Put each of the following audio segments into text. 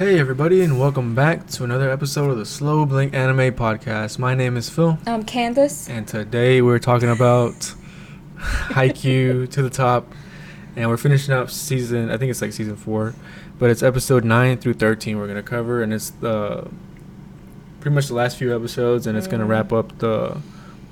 Hey, everybody, and welcome back to another episode of the Slow Blink Anime Podcast. My name is Phil, I'm Candace. and today we're talking about Haikyuu to the top, and we're finishing up season. I think it's like season four, but it's episode nine through thirteen. We're gonna cover, and it's the pretty much the last few episodes, and it's gonna Mm. wrap up the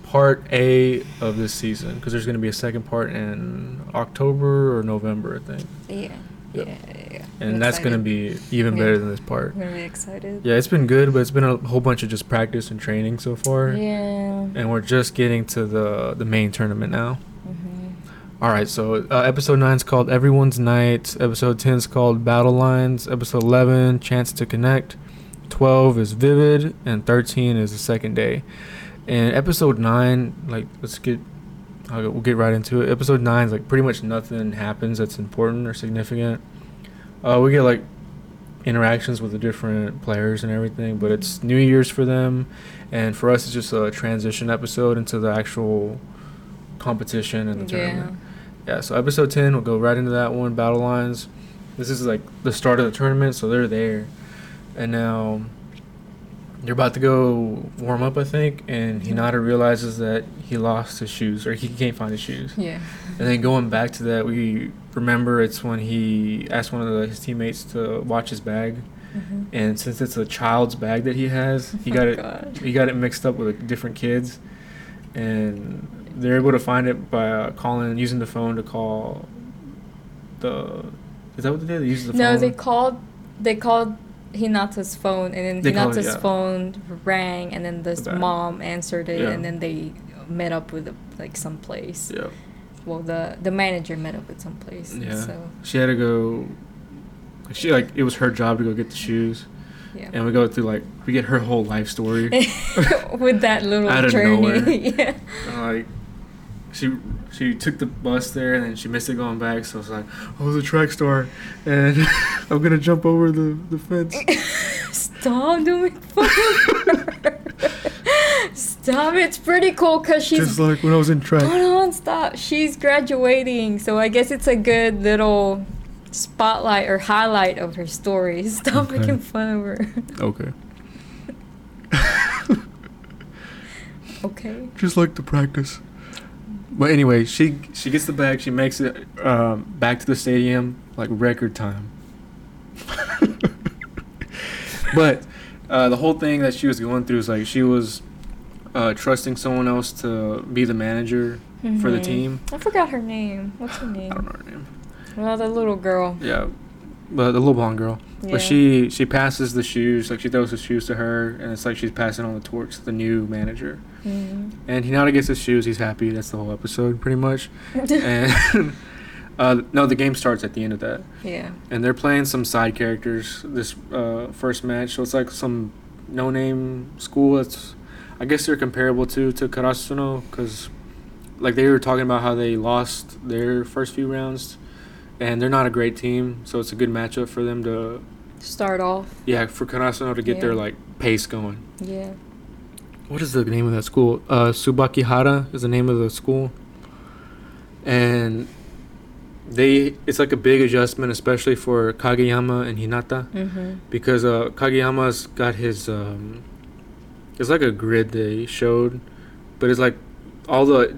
part A of this season because there's gonna be a second part in October or November, I think, Yeah. Yep. Yeah. And I'm that's gonna be even Yeah. better than this part. I'm really excited. Yeah, it's been good, but it's been a whole bunch of just practice and training so far. Yeah. And we're just getting to the the main tournament now. hmm All right, so uh, episode 9 is called Everyone's Night. Episode 10 is called Battle Lines. Episode 11, Chance to Connect. 12 is Vivid. And 13 is the second day. And episode 9, like, let's get, I'll, we'll get right into it. Episode 9 is like pretty much nothing happens that's important or significant. Uh, we get like interactions with the different players and everything, but it's New Year's for them. And for us, it's just a transition episode into the actual competition and the Yeah. tournament. Yeah, so episode 10, we'll go right into that one, Battle Lines. This is like the start of the tournament, so they're there. And now they're about to go warm up, I think, and Hinata realizes that he lost his shoes, or he can't find his shoes. Yeah. And then going back to that, we remember it's when he asked one of the, his teammates to watch his bag. hmm And since it's a child's bag that he has, he Oh got it God. he got it mixed up with different kids, and they're able to find it by uh, calling using the phone to call the. Is that what they did? They used the No, phone. No, they called. They called Hinata's phone, and then They called it, yeah. phone rang, and then this The mom answered it, Yeah. and then they met up with like some place. Yeah, Well, the the manager met up with some place. yeah. So She had to go. She like it was her job to go get the shoes, yeah. and we go through like we get her whole life story. with that little Out of journey. nowhere. yeah. And, like she she took the bus there and then she missed it going back so it's like oh the track star and i'm gonna jump over the the fence Stop doing fun. stop. It's pretty cool because she's. just like when i was in track Hold on, stop. She's graduating, so I guess it's a good little spotlight or highlight of her story. Stop Okay. making fun of her. okay Okay. just like the practice but anyway she she gets the bag she makes it um, back to the stadium like record time but uh, the whole thing that she was going through is like she was uh, trusting someone else to be the manager for the Mhm. team I forgot her name. What's her name? i name? don't know her name Well, the little girl. Yeah, but the little blonde girl. Yeah. But she she passes the shoes, like she throws the shoes to her, and it's like she's passing on the torch to the new manager. Mhm. And Hinata gets his shoes. He's happy. That's the whole episode, pretty much. and uh, no, the game starts at the end of that, yeah. and they're playing some side characters this uh, first match. So it's like some no name school. That's I guess they're comparable to to Karasuno because like they were talking about how they lost their first few rounds. And they're not a great team, so it's a good matchup for them to Start off. yeah, for Karasuno to get their like pace going. Yeah. What is the name of that school? Uh, Tsubakihara is the name of the school, and they it's like a big adjustment, especially for Kageyama and Hinata, Mm-hmm. because uh, Kageyama's got his um, it's like a grid they showed, but it's like all the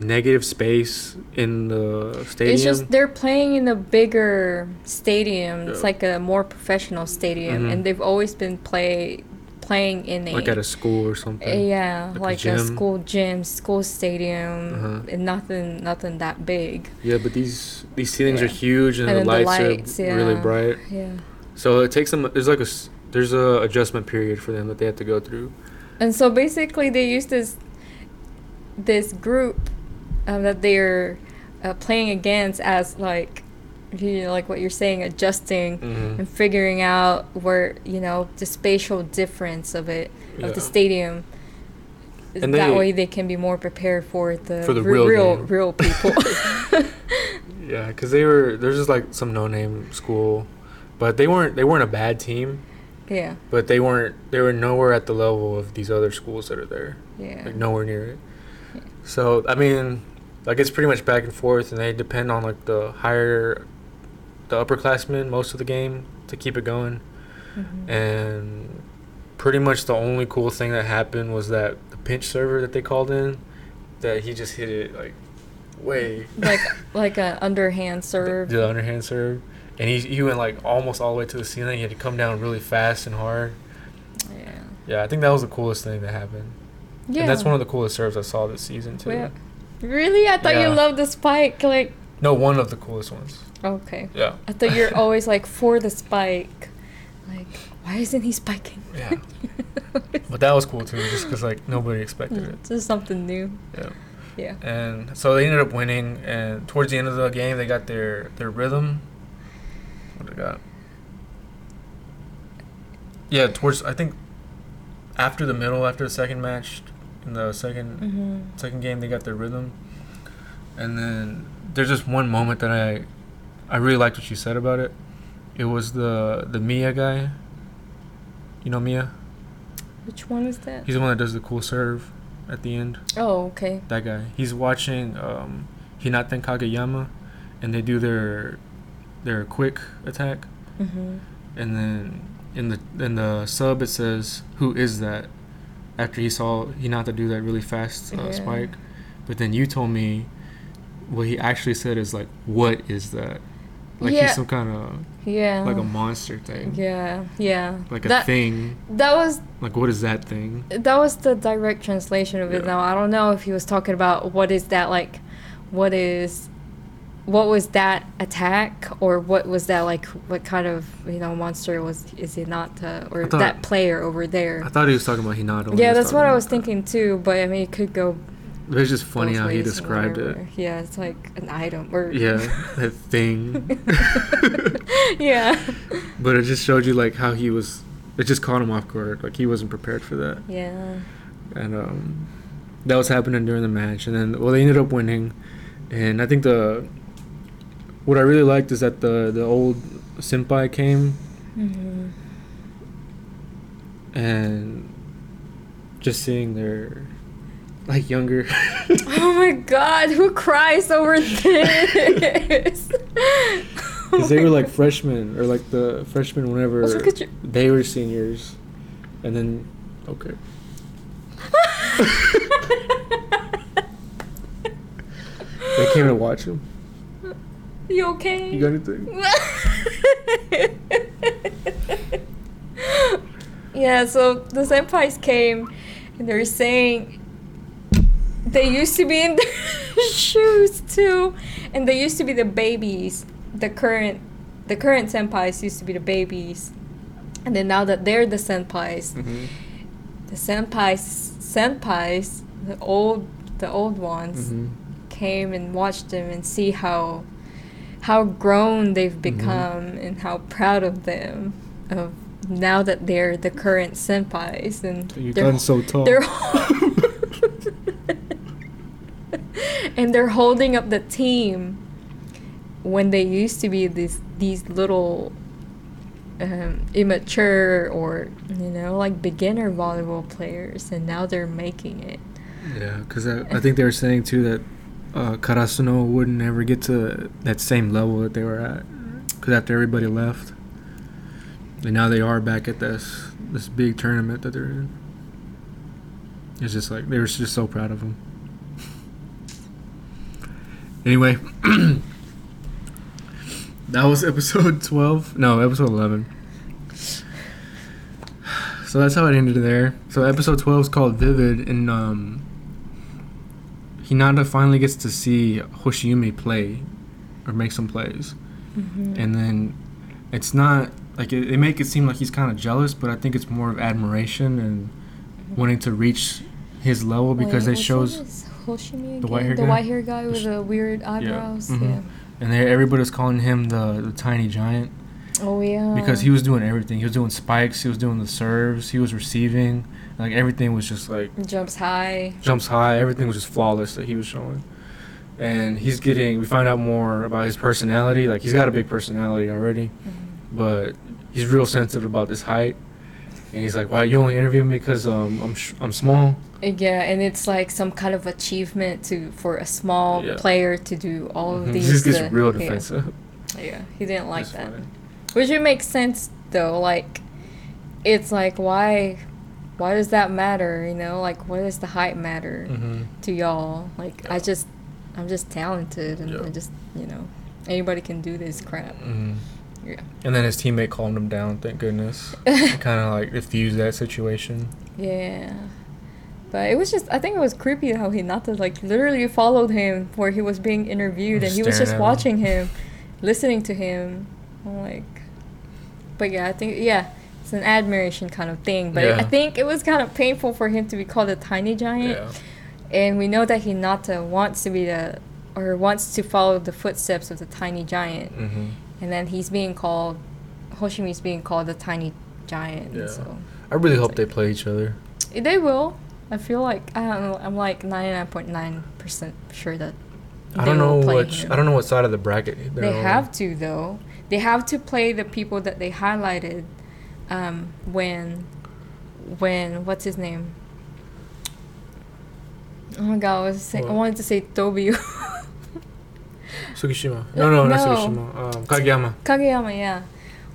negative space in the stadium. It's just they're playing in a bigger stadium. It's Yeah. like a more professional stadium, Mhm. and they've always been play playing in a like at a school or something. yeah, like a like a, gym. school gym, school stadium, Uh-huh. and nothing, nothing that big. Yeah, but these these ceilings Yeah. are huge and, And the, then the lights lights, are really bright. Yeah, So it takes them. There's like a there's a adjustment period for them that they have to go through. and so basically they use this this group um, that they're uh, playing against as like you know, like what you're saying, adjusting. Mm-hmm. and figuring out where you know the spatial difference of it of the stadium And that they- way they can be more prepared for the, For the re- real real real people. Yeah, because they were there's just like some no name school, but they weren't they weren't a bad team, yeah. But they weren't they were nowhere at the level of these other schools that are there, yeah. Like nowhere near it. So I mean, like it's pretty much back and forth, and they depend on like the higher, the upperclassmen most of the game to keep it going. Mhm. and pretty much the only cool thing that happened was that the pinch server that they called in, that he just hit it like way like like an underhand serve. the underhand serve, and he he went like almost all the way to the ceiling. He had to come down really fast and hard. Yeah. Yeah, I think that was the coolest thing that happened. Yeah. And that's one of the coolest serves I saw this season too. Yeah. Really? I thought Yeah. you loved the spike. Like, No, one of the coolest ones. okay. Yeah. I thought you're always like for the spike. Like, why isn't he spiking? Yeah. But that was cool too, just because like nobody expected it. It's just something new. Yeah. Yeah. And so they ended up winning, and towards the end of the game, they got their their rhythm. What they got? Yeah, towards I think after the middle, after the second match, in the 2nd Mm-hmm. second game, they got their rhythm. And then there's just one moment that I I really liked what you said about it. It was the the Miya guy. You know Miya? Which one is that? He's the one that does the cool serve at the end. oh, okay. That guy. He's watching um, Hinata and Kageyama, and they do their their quick attack, Mm-hmm. and then in the in the sub it says who is that? After he saw Hinata do that really fast uh, Yeah. spike, but then you told me what he actually said is like, what is that? Like Yeah. he's some kind of Yeah. like a monster thing, Yeah. Yeah. like a thing. That was Like what is that thing? that was the direct translation of it. Now I don't know if he was talking about what is that like, what is, what was that attack or what was that like? What kind of you know monster was is it not uh, or thought- that player over there? I thought he was talking about Hinata. yeah, that's what I was thinking too. But I mean, it could go. It was just funny how he described it. Yeah, it's like an item or Yeah, that thing. yeah. But it just showed you like how he was. It just caught him off guard. Like he wasn't prepared for that, Yeah. and um, that was happening during the match. And then, well, they ended up winning, and I think the what I really liked is that the the old senpai came hmm and just seeing their like younger. Oh my god, who cries over this? Because they were like freshmen or like the freshmen whenever they were seniors, and then okay. They came to watch him. You okay? You got anything? yeah, so the senpais came and they were saying they used to be in their shoes too. And they used to be the babies. The current the current senpais used to be the babies. And then now that they're the senpais, Mm-hmm. the senpais senpais, the old the old ones Mm-hmm. came and watched them and see how how grown they've Mhm. become and how proud of them of now that they're the current senpais and You've they're- so tall. they're and they're holding up the team when they used to be these these little um, immature or you know like beginner volleyball players and now they're making it Yeah, because I, I think they were saying too that uh, Karasuno wouldn't ever get to that same level that they were at, because after everybody left, and now they are back at this this big tournament that they're in. It's just like they were just so proud of them. Anyway, that was episode twelve. No, episode eleven. So that's how it ended there. So episode twelve is called Vivid, and um, Hinata finally gets to see Hoshiumi play, or make some plays, mm-hmm. and then it's not like it, they make it seem like he's kind of jealous, but I think it's more of admiration and wanting to reach his level because Wait, it shows, Hoshiumi the white hair the guy? white hair guy The with sh- the weird eyebrows. mhm. Yeah. and they, everybody's calling him the, the tiny giant Oh yeah. because he was doing everything. He was doing spikes, he was doing the serves, he was receiving, like everything was just like jumps high. jumps high. Everything was just flawless that he was showing. And he's getting. We find out more about his personality. Like he's got a big personality already, Mhm. but he's real sensitive about this height. And he's like, "Why you only interview me because um I'm sh- I'm small?" Yeah, and it's like some kind of achievement to for a small Yeah. player to do all of Mhm. these. He just gets uh, real yeah. defensive. Yeah, he didn't like It's that. funny. Which it makes sense though. Like it's like why why does that matter? You know, like what does the height matter Mm-hmm. to y'all? Like I just I'm just talented and Yeah. I just you know anybody can do this crap. Mm-hmm. Yeah. And then his teammate calmed him down. Thank goodness. kind of like diffused that situation. Yeah. But it was just, I think it was creepy how he Hinata, like, literally followed him where he was being interviewed and he was just at him. watching him, listening to him. I'm like, but yeah, I think, yeah, it's an admiration kind of thing. But I think it was kind of painful for him to be called a tiny giant. Yeah. And we know that Hinata wants to be the, or wants to follow the footsteps of the tiny giant. Mm-hmm. And then he's being called, Hoshiumi's being called the tiny giant. Yeah. So. I really hope they play each other. They will. I feel like I don't know. I'm like 99.9 percent sure that. I don't will know which. him. I don't know what side of the bracket they're They have to though. They have to play the people that they highlighted. Um, when, when what's his name? Oh my god! I was saying, I wanted to say Tobio. Tsukishima. No, no, not Tsukishima. Um, Kageyama. Kageyama, yeah.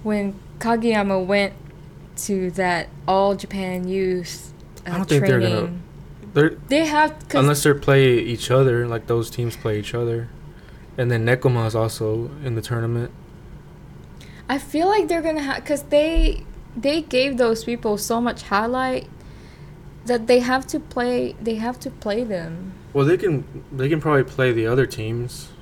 When Kageyama went to that all Japan youth uh, I don't think they're gonna- They're they have cause unless they play each other, like those teams play each other, and then Nekoma is also in the tournament. I feel like they're gonna have because they they gave those people so much highlight that they have to play they have to play them. Well, they can they can probably play the other teams.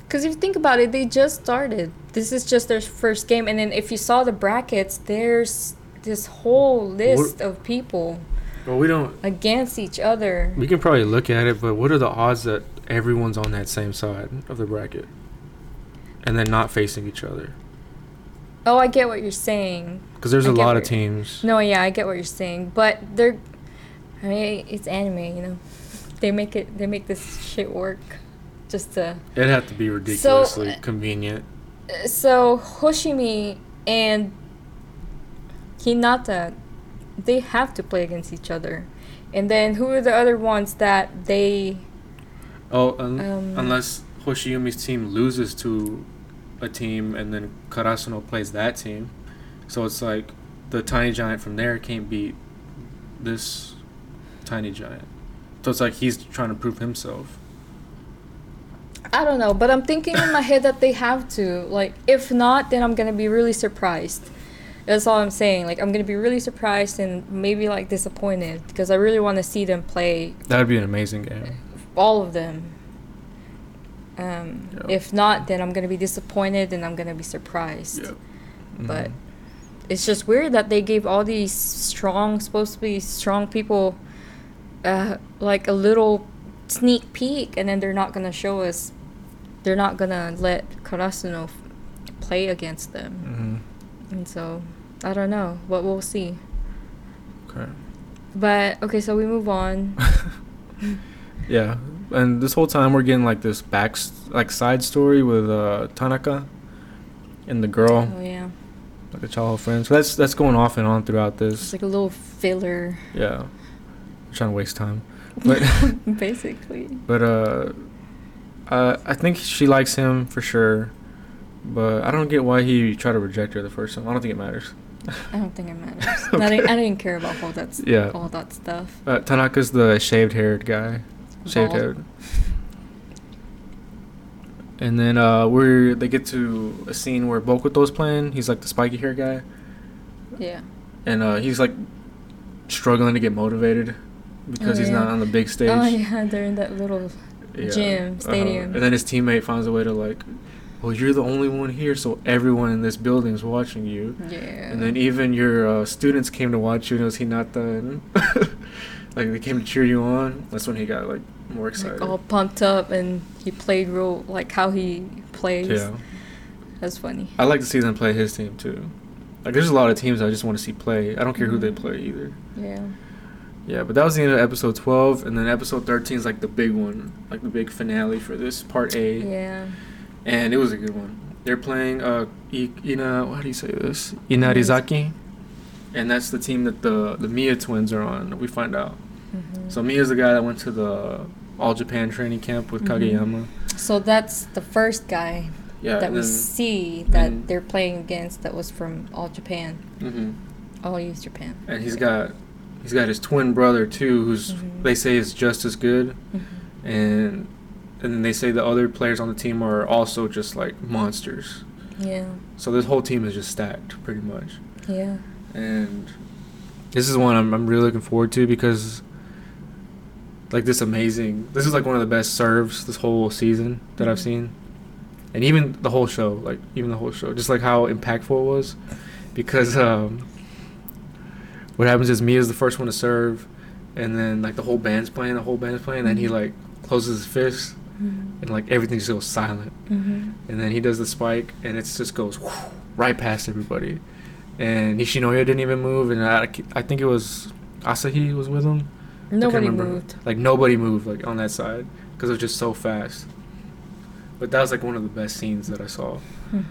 Because if you think about it, they just started. This is just their first game, and then if you saw the brackets, there's this whole list of people Well, we don't. against each other. We can probably look at it, but what are the odds that everyone's on that same side of the bracket, and then not facing each other? Oh, I get what you're saying. Because there's I a lot of teams. No, yeah, I get what you're saying, but they're. I mean, it's anime, you know. They make it. They make this shit work, just to. It'd have to be ridiculously uh, convenient. so Hoshiumi and Hinata, they have to play against each other, and then who are the other ones that they? Oh, un- Um, unless Hoshiumi's team loses to a team and then Karasuno plays that team. So it's like the tiny giant from there can't beat this tiny giant. So it's like he's trying to prove himself. I don't know, but I'm thinking in my head that they have to. Like, if not, then I'm gonna be really surprised. That's all I'm saying. Like, I'm gonna be really surprised and maybe like disappointed because I really want to see them play That would be an amazing game. all of them. Um. If not, then I'm gonna be disappointed and I'm gonna be surprised. But Mhm. it's just weird that they gave all these strong, supposed to be strong people, uh, like a little sneak peek, and then they're not gonna show us. They're not gonna let Karasuno f- play against them, Mhm. and so I don't know, but we'll see. Okay. But okay, so we move on. Yeah, and this whole time we're getting like this back like side story with uh, Tanaka and the girl, Oh yeah, like the childhood friends. So that's that's going off and on throughout this. it's like a little filler, Yeah, I'm trying to waste time, but basically. but uh, uh, I think she likes him for sure, but I don't get why he tried to reject her the first time. I don't think it matters. I don't think it matters. I, didn't, I didn't care about all that, Yeah. all that stuff. Uh, Tanaka's the shaved-haired guy, Bald. head. And then uh, we're they get to a scene where Bokuto's playing. He's like the spiky hair guy. Yeah. and uh, he's like struggling to get motivated because Oh, he's yeah. not on the big stage. Oh yeah, they're in that little Yeah. gym, Uh-huh. stadium. And then his teammate finds a way to like, well, you're the only one here, so everyone in this building is watching you. Yeah. And then even your uh, students came to watch you, and it was Hinata, and like they came to cheer you on. That's when he got like more excited. like all pumped up and he played real like how he plays. yeah, That's funny. I like to see them play his team too. Like there's a lot of teams I just want to see play. I don't care who they Mhm. play either. Yeah. Yeah, but that was the end of episode 12, and then episode 13 is like the big one, like the big finale for this part A, Yeah. and it was a good one. They're playing uh I- Ina, how do you say this? Inarizaki, and that's the team that the the Miya twins are on. We find out. Mhm. So Miya's the guy that went to the All Japan training camp with Mhm. Kageyama. So that's the first guy. Yeah. that we then- see that they're playing against that was from all Japan, Mhm. all East Japan. And he's got he's got his twin brother too, who's Mhm. they say is just as good, Mhm. and and then they say the other players on the team are also just like monsters. Yeah, So this whole team is just stacked pretty much. yeah. and this is one I'm, I'm really looking forward to because like this amazing this is like one of the best serves this whole season that I've Mhm. seen and even the whole show like even the whole show just like how impactful it was because um what happens is Miya's the first one to serve and then like the whole band's playing the whole band's playing and then he Mhm. like closes his fist Mhm. and like everything just goes silent Mhm. and then he does the spike, and it just goes right past everybody. And Nishinoya didn't even move, and I, I think it was Asahi was with him. Nobody moved. Like nobody moved, like on that side, because it was just so fast. But that was like one of the best scenes that I saw, Mhm.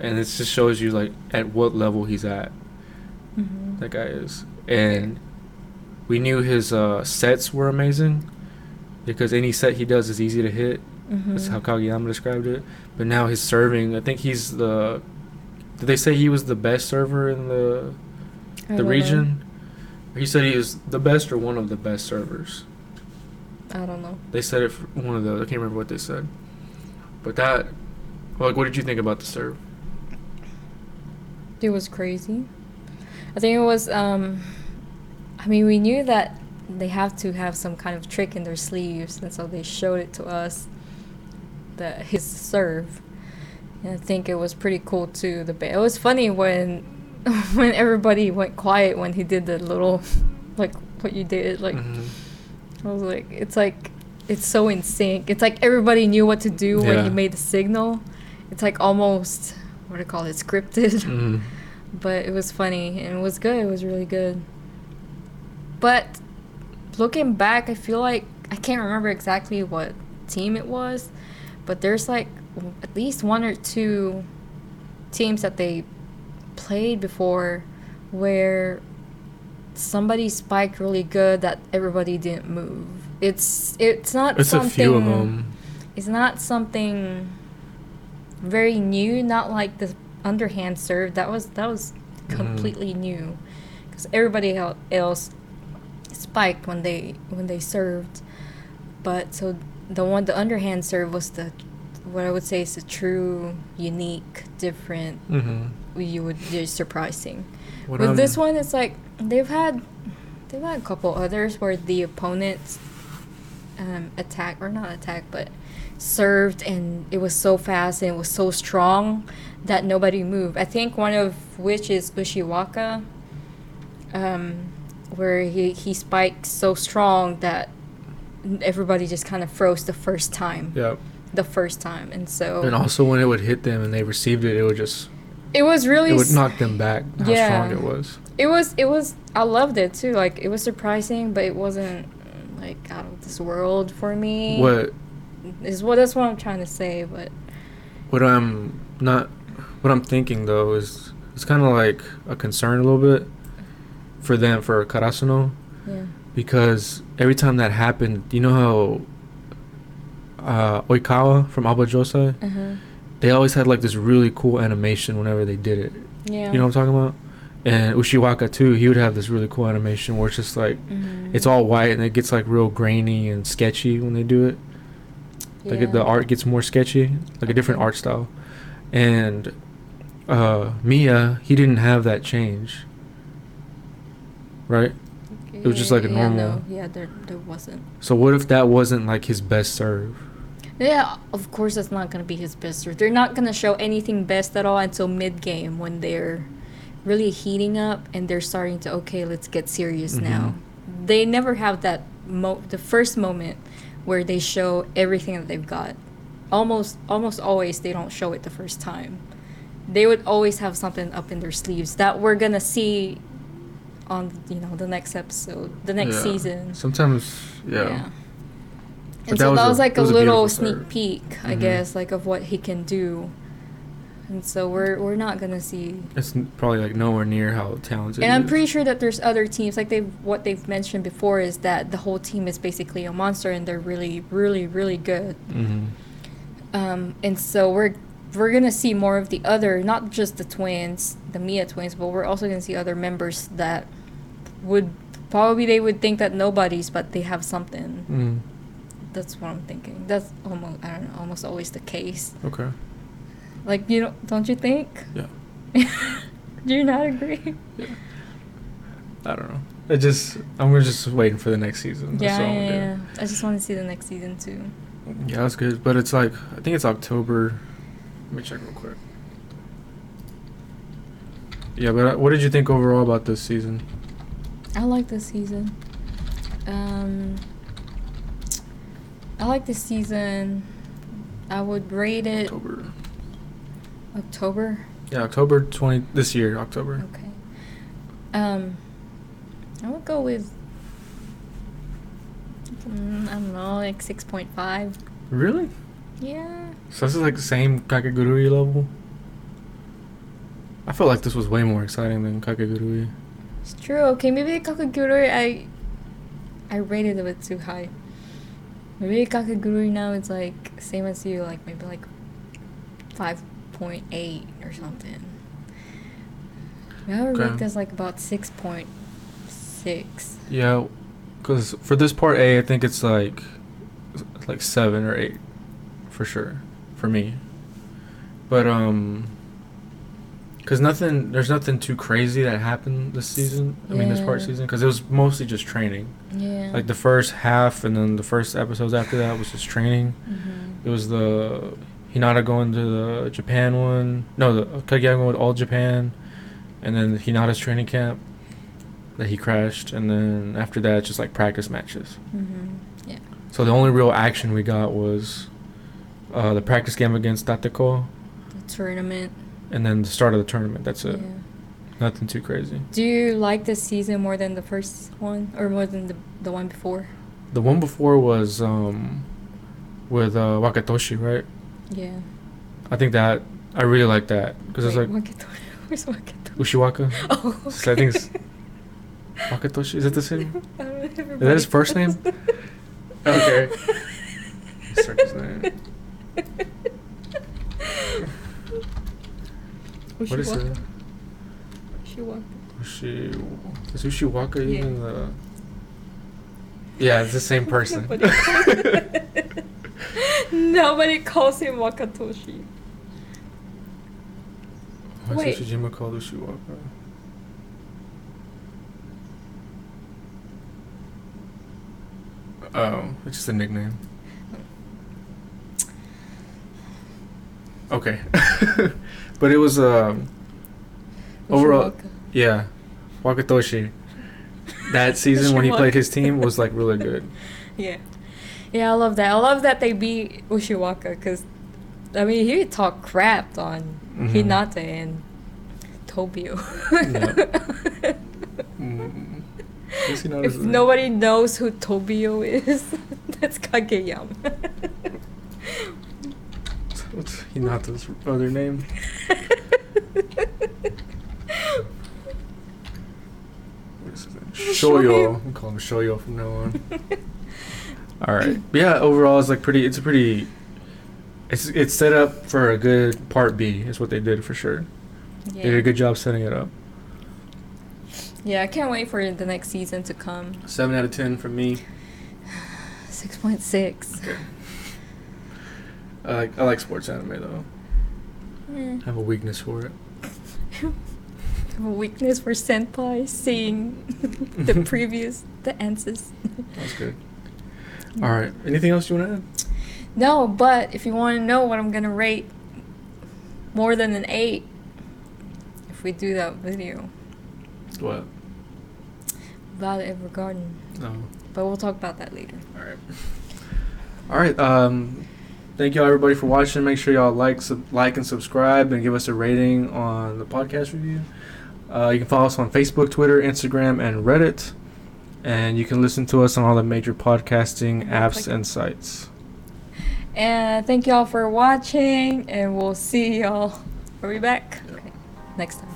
and it just shows you like at what level he's at. Mhm. That guy is, and we knew his uh, sets were amazing, because any set he does is easy to hit. That's Mhm. how Kageyama described it. But now his serving, I think he's the. Did they say he was the best server in the I the region? He said he is the best or one of the best servers. I don't know. They said it for one of those. I can't remember what they said. But that, like, what did you think about the serve? It was crazy. I think it was. Um, I mean, we knew that they have to have some kind of trick in their sleeves, and so they showed it to us. The his serve, and I think it was pretty cool too. The ba- it was funny when when everybody went quiet when he did the little, like what you did. Like Mhm. I was like, it's like it's so in sync. It's like everybody knew what to do when Yeah. he made the signal. It's like almost what do you call it, scripted Mhm. but it was funny and it was good. It was really good. But looking back, I feel like I can't remember exactly what team it was, but there's like at least one or two teams that they played before where somebody spiked really good that everybody didn't move. It's it's not It's a something few of them. it's not something very new not like the underhand serve that was that was Mhm. completely new because everybody else spiked when they when they served but so the one the underhand serve was the what i would say is the true unique different Mm-hmm. You would just surprising. What with I'm- this one it's like they've had they've had a couple others where the opponents um, attack or not attack but served and it was so fast and it was so strong that nobody moved. I think one of which is ushiwaka um, where he, he spiked so strong that everybody just kind of froze the first time. Yep. the first time and so And also when it would hit them and they received it, it would just it was really it would knock them back. How Yeah. strong it was. It was it was I loved it too. Like it was surprising, but it wasn't like out of this world for me. What is what that's what I'm trying to say, but What I'm not, what I'm thinking though is it's kind of like a concern a little bit for them for Karasuno yeah. because every time that happened, you know how uh, Oikawa from Josai, Uh-huh. They always had like this really cool animation whenever they did it. Yeah. You know what I'm talking about? And Ushiwaka too, he would have this really cool animation where it's just like Mhm. it's all white and it gets like real grainy and sketchy when they do it. Like it, the art gets more sketchy, like a different art style. And uh, Miya, he didn't have that change. Right? it was just like a normal. Yeah, no, yeah, there there wasn't. So what if that wasn't like his best serve? Yeah, of course that's not gonna be his best. They're not gonna show anything best at all until mid game when they're really heating up and they're starting to okay, let's get serious mm-hmm. now. They never have that mo the first moment where they show everything that they've got. Almost almost always they don't show it the first time. They would always have something up in their sleeves that we're gonna see on you know the next episode, the next Yeah. season. Sometimes, yeah. But And that so was that a- was like a was little sneak serve. peek, I Mhm. guess, like of what he can do. And so we're we're not gonna see. It's probably like nowhere near how talented. And I'm is. pretty sure that there's other teams like they've what they've mentioned before is that the whole team is basically a monster and they're really really really good. Mhm. Um, and so we're we're gonna see more of the other, not just the twins, the Miya twins, but we're also gonna see other members that would probably they would think that nobody's, but they have something. Mm. That's what I'm thinking. That's almost I don't know, almost always the case. Okay. Like you know, don't you think? Yeah. Do you not agree? Yeah. I don't know. I just I'm just waiting for the next season. That's Yeah, all I'm yeah, yeah. I just want to see the next season too. Yeah, that's good. But it's like I think it's October. Let me check real quick. Yeah, but uh, what did you think overall about this season? I like this season. Um, I like this season. I would rate it October. October. Yeah, October twenty this year, October. Okay. Um, I would go with. Mm, I don't know, like six point five. Really? Yeah. So this is like the same Kakegurui level. I felt like this was way more exciting than Kakegurui. It's true. Okay, maybe Kakegurui I I rated it a bit too high. Maybe Kakegurui now it's like same as you, like maybe like five point eight or something. I would Okay. rate this like about six point six. Yeah, because for this part A, I think it's like like seven or eight, for sure, for me. But um, because nothing, there's nothing too crazy that happened this season. I mean, this part season, because it was mostly just training. Yeah. Like the first half, and then the first episodes after that was just training. hmm It was the Hinata going to the Japan one. No, the Kaguya going with all Japan, and then Hinata's training camp that he crashed, and then after that, just like practice matches. hmm Yeah. So the only real action we got was uh, the practice game against Tateko, The tournament. And then the start of the tournament. That's it. Yeah. Nothing too crazy. Do you like this season more than the first one, or more than the the one before? The one before was um, with uh, Wakatoshi, right? Yeah. I think that I really like that because it's like Wakatoshi. Where's Wakatoshi? Ushiwaka. Oh. So I think it's Wakatoshi. Is it the same? I don't know Is that his first name? Okay. His name. What is it? Ushiwaka. Ushi. Is Ushiwaka Yeah. even the? Yeah, it's the same person. Nobody calls, Nobody calls him Wakatoshi. Why Wait. is Ushijima called Ushiwaka? Oh, it's just a nickname. Okay. but it was um overall Ushiwaka. yeah, Wakatoshi. That season when he played his team was like really good. Yeah. Yeah, I love that. I love that they beat Ushiwaka because, I mean, he talked crap on Mhm. Hinata and Tobio. Mm. Is if nobody knows who Tobio is, that's Kageyama. What's Hinata's other name? What is his name? Shoyo. I'm calling him Shoyo from now on. All right. Yeah. Overall, it's like pretty. It's a pretty. It's it's set up for a good part B. Is what they did for sure. They did a good job setting it up. Yeah, I can't wait for the next season to come. Seven out of ten from me. 6.6. Okay. I like I like sports anime though. Eh. I have a weakness for it. have a weakness for senpai seeing the previous the answers. That's good. All right. Anything else you want to add? No, but if you want to know what I'm gonna rate more than an eight, if we do that video What? about Evergarden, No. but we'll talk about that later. All right. All right. Um, thank y'all everybody for watching. Make sure y'all like, sub- like and subscribe, and give us a rating on the podcast review. Uh, you can follow us on Facebook, Twitter, Instagram, and Reddit. And you can listen to us on all the major podcasting apps and sites. And thank y'all for watching, and we'll see y'all. Are we back? Okay. Next time.